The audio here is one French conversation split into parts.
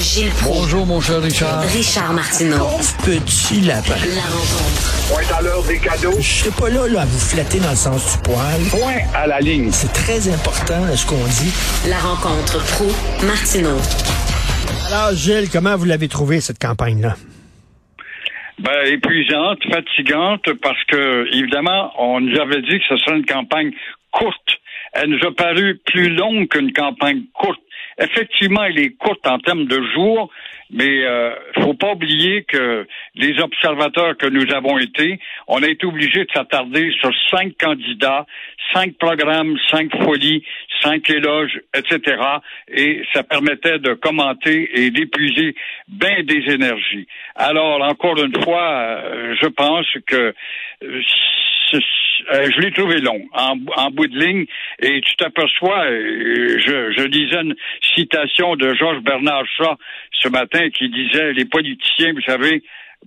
Gilles Proulx. Bonjour, mon cher Richard. Richard Martineau. Petit lapin. La rencontre. Point à l'heure des cadeaux. Je serai pas là, là à vous flatter dans le sens du poil. Point à la ligne. C'est très important ce qu'on dit. La rencontre pro martineau Alors, Gilles, comment vous l'avez trouvé, cette campagne-là? Ben, épuisante, fatigante, parce que, évidemment, on nous avait dit que ce serait une campagne courte. Elle nous a paru plus longue qu'une campagne courte. Effectivement, elle est courte en termes de jours, mais euh, faut pas oublier que les observateurs que nous avons été, on a été obligés de s'attarder sur cinq candidats, cinq programmes, cinq folies, cinq éloges, etc. Et ça permettait de commenter et d'épuiser bien des énergies. Alors, encore une fois, euh, je pense que euh, euh, je l'ai trouvé long, en, en, bout de ligne, et tu t'aperçois, euh, je, je lisais une citation de Georges Bernard Shaw ce matin qui disait les politiciens, vous savez,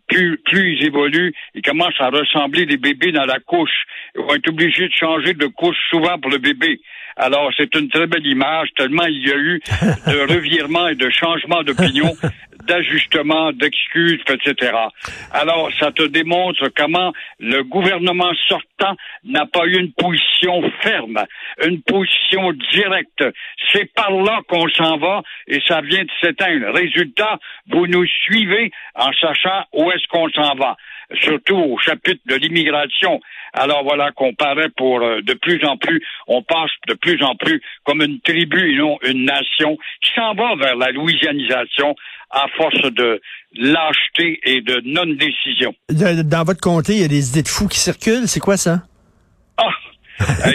plus, plus ils évoluent, ils commencent à ressembler des bébés dans la couche. Ils vont être obligés de changer de couche souvent pour le bébé. Alors, c'est une très belle image, tellement il y a eu de revirements et de changements d'opinion d'ajustement, d'excuses, etc. Alors, ça te démontre comment le gouvernement sortant n'a pas eu une position ferme, une position directe. C'est par là qu'on s'en va et ça vient de s'éteindre. Résultat, vous nous suivez en sachant où est-ce qu'on s'en va surtout au chapitre de l'immigration. Alors voilà qu'on paraît pour euh, de plus en plus, on passe de plus en plus comme une tribu et non une nation qui s'en va vers la louisianisation à force de lâcheté et de non-décision. Dans votre comté, il y a des idées de fous qui circulent. C'est quoi ça? Ah!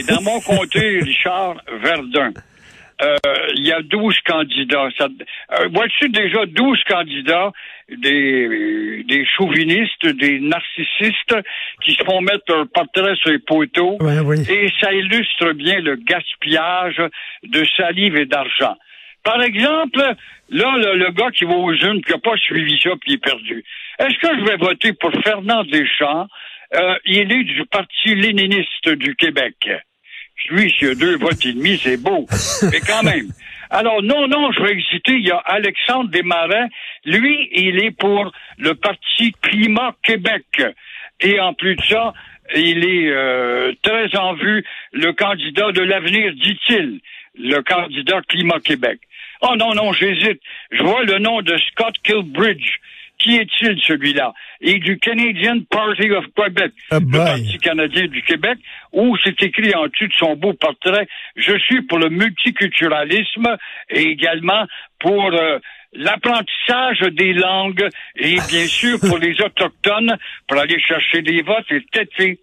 Dans mon comté, Richard Verdun, euh, il y a 12 candidats. Ça, euh, vois-tu déjà 12 candidats, des, des chauvinistes, des narcissistes qui se font mettre leur portrait sur les poteaux. Ouais, oui. Et ça illustre bien le gaspillage de salive et d'argent. Par exemple, là, le, le, gars qui va aux jeunes, qui n'a pas suivi ça, puis il est perdu. Est-ce que je vais voter pour Fernand Deschamps? Euh, il est du Parti léniniste du Québec. Lui, s'il a deux votes et demi, c'est beau. Mais quand même. Alors, non, non, je vais hésiter. Il y a Alexandre Desmarais. Lui, il est pour le Parti Climat Québec. Et en plus de ça, il est euh, très en vue le candidat de l'avenir, dit-il, le candidat Climat Québec. Oh non, non, j'hésite. Je vois le nom de Scott Kilbridge. Qui est-il, celui-là? Et du Canadian Party of Quebec, Ah, le. Parti canadien du Québec, où c'est écrit en dessous de son beau portrait, je suis pour le multiculturalisme et également pour euh, l'apprentissage des langues et bien sûr pour les autochtones, pour aller chercher des votes et têter.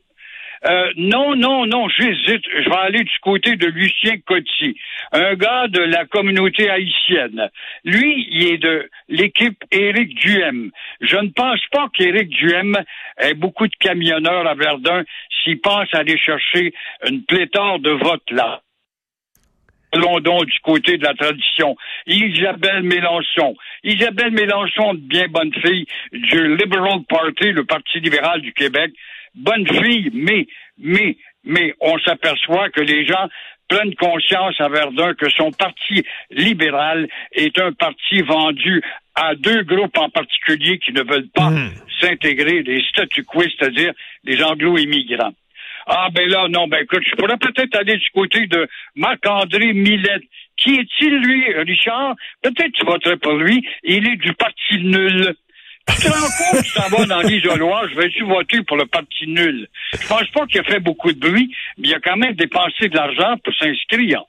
Euh, non, non, non, j'hésite. Je vais aller du côté de Lucien Coty, un gars de la communauté haïtienne. Lui, il est de l'équipe Éric Duhem. Je ne pense pas qu'Éric Duhem ait beaucoup de camionneurs à Verdun s'il pense aller chercher une pléthore de votes là. Allons donc du côté de la tradition. Isabelle Mélenchon. Isabelle Mélenchon, bien bonne fille du Liberal Party, le Parti libéral du Québec. Bonne fille, mais, mais, mais, on s'aperçoit que les gens prennent conscience à Verdun que son parti libéral est un parti vendu à deux groupes en particulier qui ne veulent pas s'intégrer, les statu quo, c'est-à-dire les anglo-immigrants. Ah ben là, non, ben écoute, je pourrais peut-être aller du côté de Marc-André Millette. Qui est-il, lui, Richard? Peut-être tu voterais pour lui. Il est du Parti nul. Tu t'en vas dans l'isoloir, je vais-tu voter pour le Parti nul? Je pense pas qu'il a fait beaucoup de bruit, mais il a quand même dépensé de l'argent pour s'inscrire.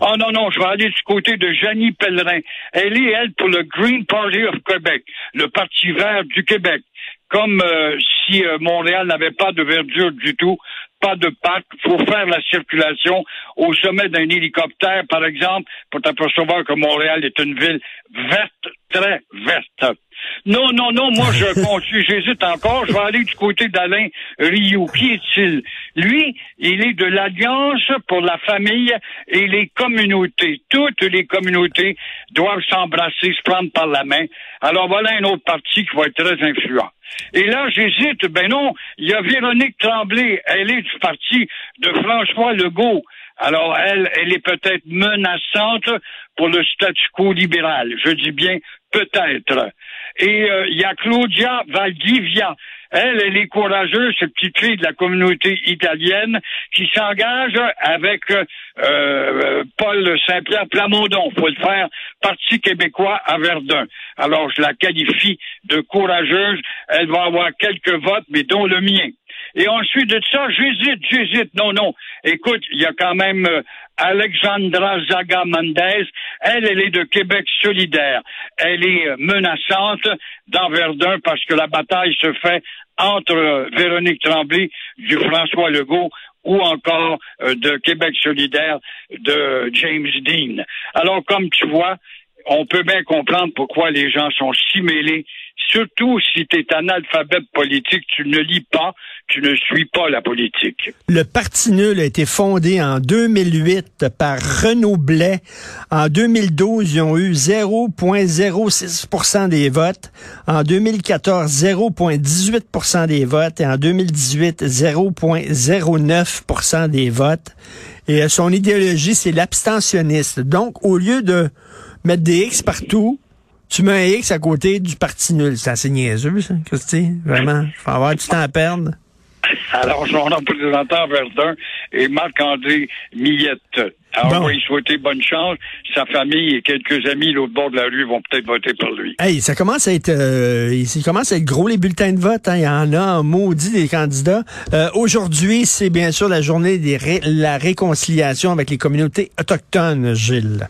Oh non, non, je vais aller du côté de Janie Pellerin. Elle est, elle, pour le Green Party of Quebec, le Parti vert du Québec. Comme euh, si euh, Montréal n'avait pas de verdure du tout, pas de parc, faut faire la circulation au sommet d'un hélicoptère, par exemple, pour t'apercevoir que Montréal est une ville verte, très verte. Non, non, non, moi je continue, j'hésite encore. Je vais aller du côté d'Alain Rioux. Qui est-il? Lui, il est de l'Alliance pour la famille et les communautés. Toutes les communautés doivent s'embrasser, se prendre par la main. Alors voilà un autre parti qui va être très influent. Et là, j'hésite. Ben non, il y a Véronique Tremblay. Elle est du parti de François Legault. Alors, elle, elle est peut-être menaçante pour le statu quo libéral. Je dis bien peut-être. Et euh, il y a Claudia Valdivia. Elle, elle est courageuse, cette petite fille de la communauté italienne qui s'engage avec euh, Paul Saint-Pierre Plamondon. faut le faire, Parti québécois à Verdun. Alors, je la qualifie de courageuse. Elle va avoir quelques votes, mais dont le mien. Et ensuite de ça, j'hésite, j'hésite. Non, non. Écoute, il y a quand même euh, Alexandra Zaga Mendez. Elle, elle est de Québec solidaire. Elle est euh, menaçante dans Verdun parce que la bataille se fait entre euh, Véronique Tremblay du François Legault ou encore de Québec solidaire de James Dean. Alors, comme tu vois, on peut bien comprendre pourquoi les gens sont si mêlés surtout si tu es analphabète politique, tu ne lis pas, tu ne suis pas la politique. Le Parti nul a été fondé en 2008 par Renaud Blais. En 2012, ils ont eu 0,06% des votes. En 2014, 0,18% des votes. Et en 2018, 0,09% des votes. Et euh, son idéologie, c'est l'abstentionniste. Donc, au lieu de mettre des X partout, tu mets un X à côté du parti nul. C'est assez niaiseux, ça, Christy. Vraiment. Il faut avoir du temps à perdre. Alors, son représentant Verdun et Marc-André Millette. Alors, bon. on va lui souhaiter bonne chance. Sa famille et quelques amis l'autre bord de la rue vont peut-être voter pour lui. Hey, ça commence à être, euh, ça commence à être gros les bulletins de vote. Hein. Il y en a en maudit des candidats. Euh, Aujourd'hui, c'est bien sûr la journée de ré la réconciliation avec les communautés autochtones, Gilles.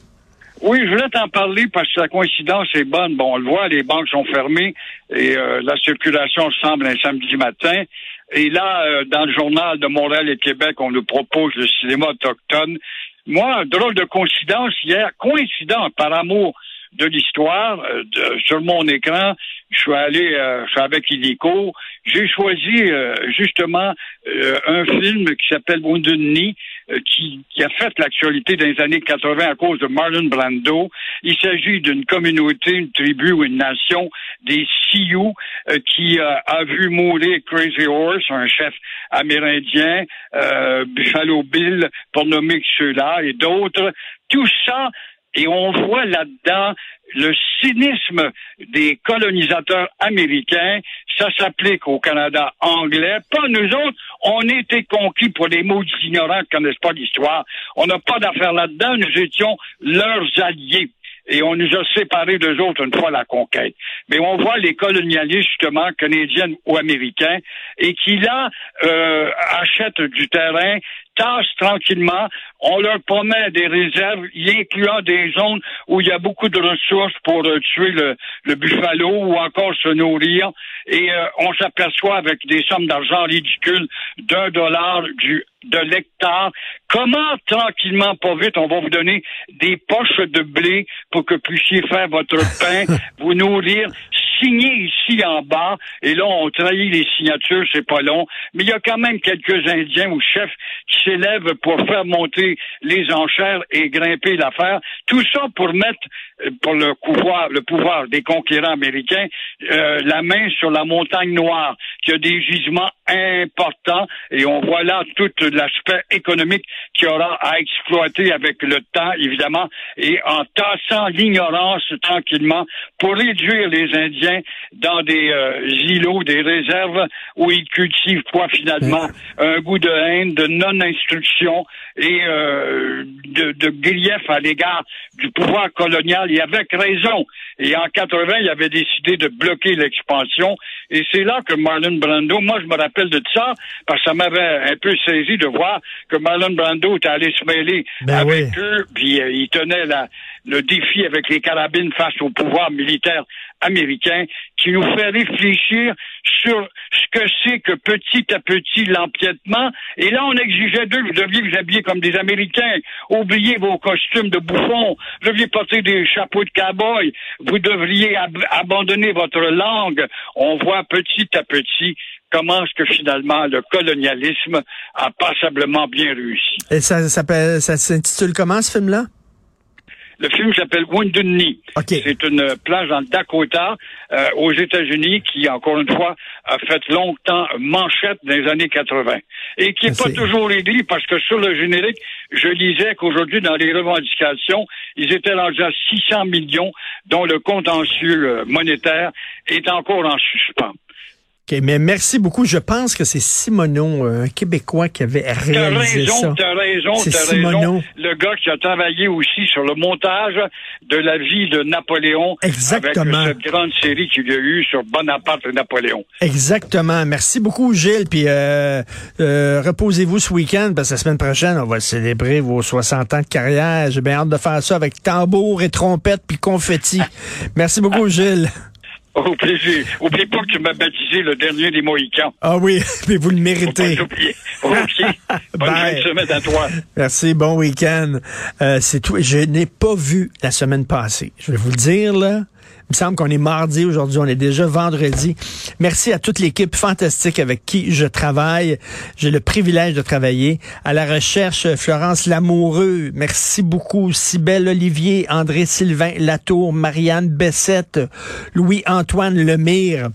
Oui, je voulais t'en parler parce que la coïncidence est bonne. Bon, on le voit, les banques sont fermées et euh, la circulation semble un samedi matin. Et là, euh, dans le journal de Montréal et Québec, on nous propose le cinéma autochtone. Moi, drôle de coïncidence hier, coïncident par amour de l'histoire, euh, sur mon écran, je suis allé, euh, je suis avec Illico, j'ai choisi justement un film qui s'appelle Wounded Knee, qui, qui, a fait l'actualité dans les années 80 à cause de Marlon Brando. Il s'agit d'une communauté, une tribu ou une nation des Sioux qui a vu mourir Crazy Horse, un chef amérindien, Buffalo Bill, pour nommer ceux-là, et d'autres. Tout ça et on voit là-dedans le cynisme des colonisateurs américains. Ça s'applique au Canada anglais. Pas nous autres. On était conquis pour des mots ignorants qui connaissent pas l'histoire. On n'a pas d'affaires là-dedans. Nous étions leurs alliés et on nous a séparés d'eux autres une fois la conquête. Mais on voit les colonialistes, justement, canadiens ou américains, et qui là euh, achètent du terrain, tranquillement, on leur promet des réserves, y incluant des zones où il y a beaucoup de ressources pour euh, tuer le, le, buffalo ou encore se nourrir, et euh, on s'aperçoit avec des sommes d'argent ridicules d'un dollar du de l'hectare. Comment tranquillement, pas vite, on va vous donner des poches de blé pour que vous puissiez faire votre pain, vous nourrir signé ici en bas, et là, on trahit les signatures, c'est pas long, mais il y a quand même quelques Indiens ou chefs qui s'élèvent pour faire monter les enchères et grimper l'affaire. Tout ça pour mettre, euh, pour le pouvoir, le pouvoir des conquérants américains, euh, la main sur la montagne noire, qui a des gisements importants, et on voit là tout l'aspect économique qu'il y aura à exploiter avec le temps, évidemment, et en tassant l'ignorance tranquillement pour réduire les Indiens dans des euh, îlots, des réserves où ils cultivent quoi finalement? Un goût de haine, de non-instruction et euh, de, de grief à l'égard du pouvoir colonial. Et avec raison. Et en 80, il avait décidé de bloquer l'expansion. Et c'est là que Marlon Brando, moi je me rappelle de ça parce que ça m'avait un peu saisi de voir que Marlon Brando était allé se mêler ben avec eux, puis euh, il tenait la, le défi avec les carabines face au pouvoir militaire américain qui nous fait réfléchir sur ce que c'est que petit à petit l'empiètement. Et là, on exigeait d'eux, vous deviez vous habiller comme des Américains, oubliez vos costumes de bouffons, vous deviez porter des chapeaux de cow-boy, vous devriez ab abandonner votre langue. On voit petit à petit comment est-ce que finalement le colonialisme a passablement bien réussi. Et ça, ça, ça s'intitule comment ce film-là? Le film s'appelle Wounded Knee. OK. C'est une plage dans le Dakota, euh, aux États-Unis, qui, encore une fois, a fait longtemps manchette dans les années 80. Et qui n'est Ça, pas toujours aidé, parce que sur le générique, je lisais qu'aujourd'hui, dans les revendications, ils étaient rendus à 600 millions, dont le contentieux euh, monétaire est encore en suspens. OK, mais merci beaucoup. Je pense que c'est Simoneau, euh, un Québécois, qui avait réalisé ça. raison, t'as raison. Le gars qui a travaillé aussi sur le montage de la vie de Napoléon. Exactement. Avec cette grande série qu'il y a eu sur Bonaparte et Napoléon. Exactement. Merci beaucoup, Gilles. Puis euh, euh, reposez-vous ce week-end parce que la semaine prochaine, on va célébrer vos 60 ans de carrière. J'ai bien hâte de faire ça avec tambour et trompette puis confetti. Merci beaucoup, Gilles. Au plaisir. Oublie pas que tu m'as baptisé le dernier des Mohicans. Ah oui, mais vous le Faut pas méritez. OK. Bonne fin Bye. de semaine à toi. Merci, bon week-end. Euh, c'est tout. Je n'ai pas vu la semaine passée. Je vais vous le dire, là. Il me semble qu'on est mardi aujourd'hui, on est déjà vendredi. Merci à toute l'équipe fantastique avec qui je travaille. J'ai le privilège de travailler. À la recherche, Florence Lamoureux. Merci beaucoup. Cybelle Olivier, André Sylvain Latour, Marianne Bessette, Louis-Antoine Lemire.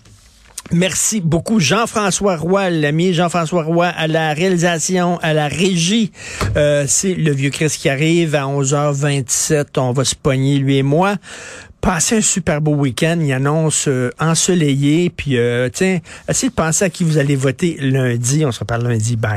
Merci beaucoup. Jean-François Roy, l'ami Jean-François Roy, à la réalisation, à la régie. Euh, c'est le vieux Chris qui arrive à 11h27. On va se pogner, lui et moi. Passez un super beau week-end. Il annonce euh, ensoleillé. Puis, euh, tiens, essayez de penser à qui vous allez voter lundi. On se reparle lundi. Bye.